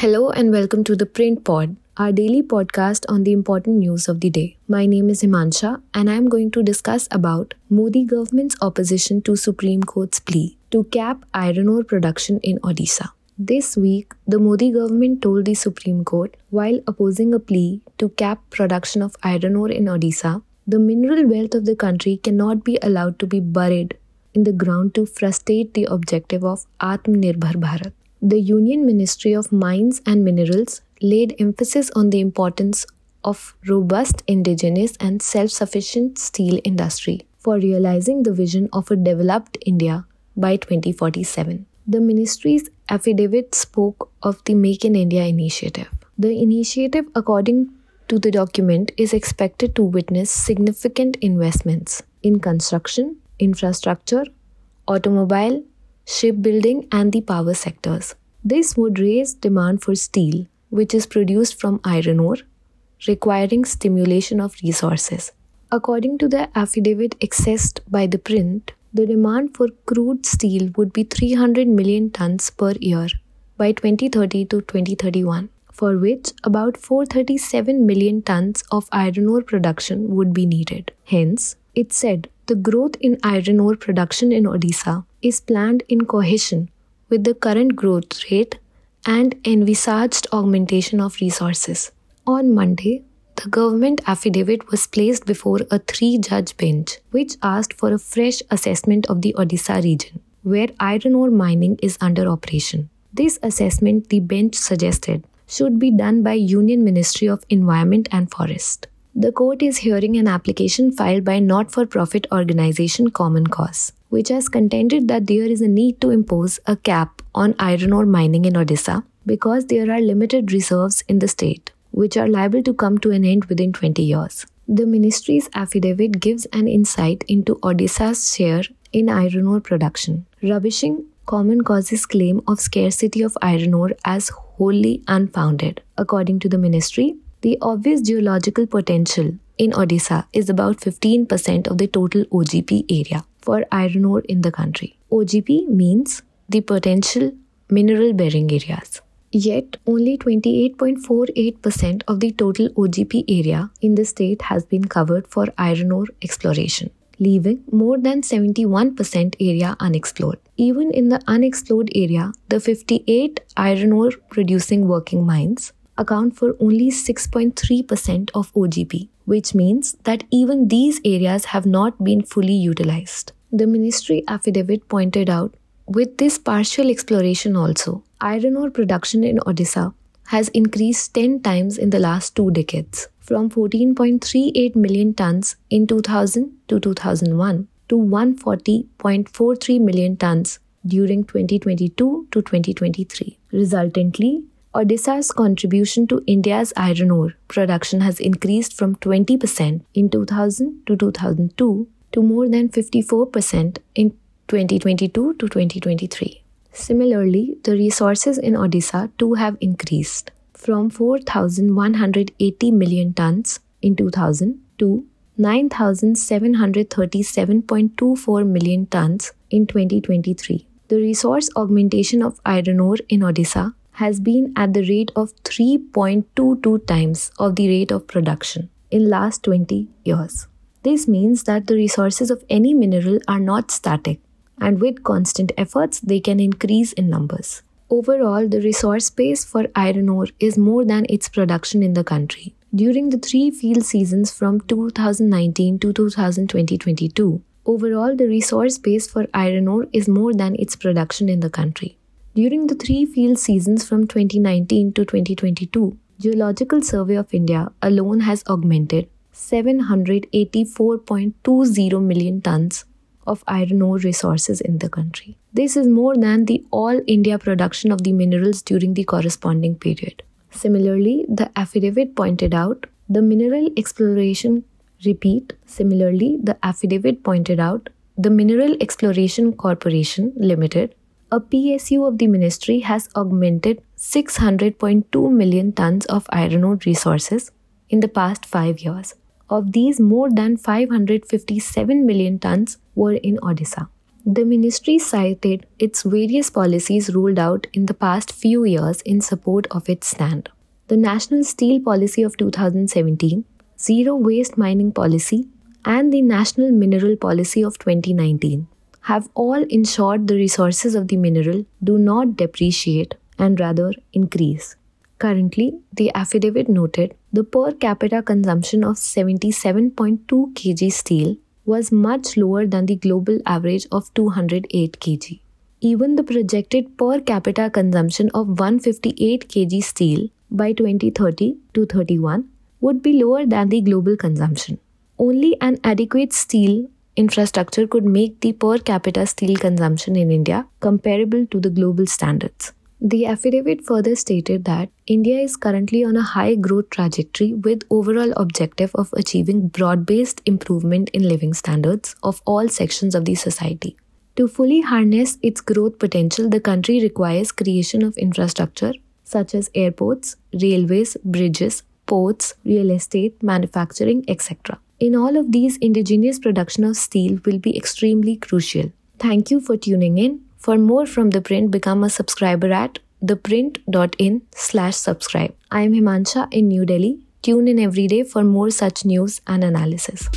Hello and welcome to the Print Pod, our daily podcast on the important news of the day. My name is Himansha and I am going to discuss about Modi government's opposition to Supreme Court's plea to cap iron ore production in Odisha. This week, the Modi government told the Supreme Court while opposing a plea to cap production of iron ore in Odisha, the mineral wealth of the country cannot be allowed to be buried in the ground to frustrate the objective of Atmanirbhar Bharat the Union Ministry of Mines and Minerals laid emphasis on the importance of robust indigenous and self-sufficient steel industry for realizing the vision of a developed India by 2047. The ministry's affidavit spoke of the Make in India initiative. The initiative, according to the document, is expected to witness significant investments in construction, infrastructure, automobile, shipbuilding, and the power sectors. This would raise demand for steel, which is produced from iron ore, requiring stimulation of resources. According to the affidavit accessed by the print, the demand for crude steel would be 300 million tons per year by 2030 to 2031, for which about 437 million tons of iron ore production would be needed. Hence, it said the growth in iron ore production in Odisha is planned in cohesion with the current growth rate and envisaged augmentation of resources. On Monday, the government affidavit was placed before a three judge bench, which asked for a fresh assessment of the Odisha region, where iron ore mining is under operation. This assessment, the bench suggested, should be done by Union Ministry of Environment and Forest. The court is hearing an application filed by not-for-profit organization Common Cause, which has contended that there is a need to impose a cap on iron ore mining in Odisha because there are limited reserves in the state, which are liable to come to an end within 20 years. The ministry's affidavit gives an insight into Odisha's share in iron ore production, rubbishing Common Cause's claim of scarcity of iron ore as wholly unfounded. According to the ministry, the obvious geological potential in Odisha is about 15% of the total OGP area for iron ore in the country. OGP means the potential mineral bearing areas. Yet, only 28.48% of the total OGP area in the state has been covered for iron ore exploration, leaving more than 71% area unexplored. Even in the unexplored area, the 58 iron ore producing working mines account for only 6.3% of OGP, which means that even these areas have not been fully utilized. The ministry affidavit pointed out with this partial exploration also, iron ore production in Odisha has increased 10 times in the last two decades, from 14.38 million tons in 2000 to 2001 to 140.43 million tons during 2022 to 2023. Resultantly, Odisha's contribution to India's iron ore production has increased from 20% in 2000 to 2002 to more than 54% in 2022 to 2023. Similarly, the resources in Odisha too have increased from 4,180 million tons in 2000 to 9,737.24 million tons in 2023. The resource augmentation of iron ore in Odisha has been at the rate of 3.22 times of the rate of production in last 20 years. This means that the resources of any mineral are not static and with constant efforts they can increase in numbers. Overall, the resource base for iron ore is more than its production in the country. During the three field seasons from 2019 to 2022, overall the resource base for iron ore is more than its production in the country. During the three field seasons from 2019 to 2022, Geological Survey of India alone has augmented 784.20 million tons of iron ore resources in the country. This is more than the all India production of the minerals during the corresponding period. Similarly, the affidavit pointed out the mineral exploration repeat similarly the affidavit pointed out the mineral exploration corporation limited a PSU of the ministry has augmented 600.2 million tons of iron ore resources in the past five years. Of these, more than 557 million tons were in Odisha. The ministry cited its various policies rolled out in the past few years in support of its stand. The National Steel Policy of 2017, Zero Waste Mining Policy, and the National Mineral Policy of 2019 have all ensured the resources of the mineral do not depreciate and rather increase. Currently, the affidavit noted the per capita consumption of 77.2 kg steel was much lower than the global average of 208 kg. Even the projected per capita consumption of 158 kg steel by 2030 to 31 would be lower than the global consumption. Only an adequate steel infrastructure could make the per capita steel consumption in India comparable to the global standards. The affidavit further stated that India is currently on a high growth trajectory with overall objective of achieving broad-based improvement in living standards of all sections of the society. To fully harness its growth potential, the country requires creation of infrastructure such as airports, railways, bridges, ports, real estate, manufacturing, etc. In all of these, indigenous production of steel will be extremely crucial. Thank you for tuning in. For more from The Print, become a subscriber at theprint.in slash subscribe. I am Himansha in New Delhi. Tune in every day for more such news and analysis.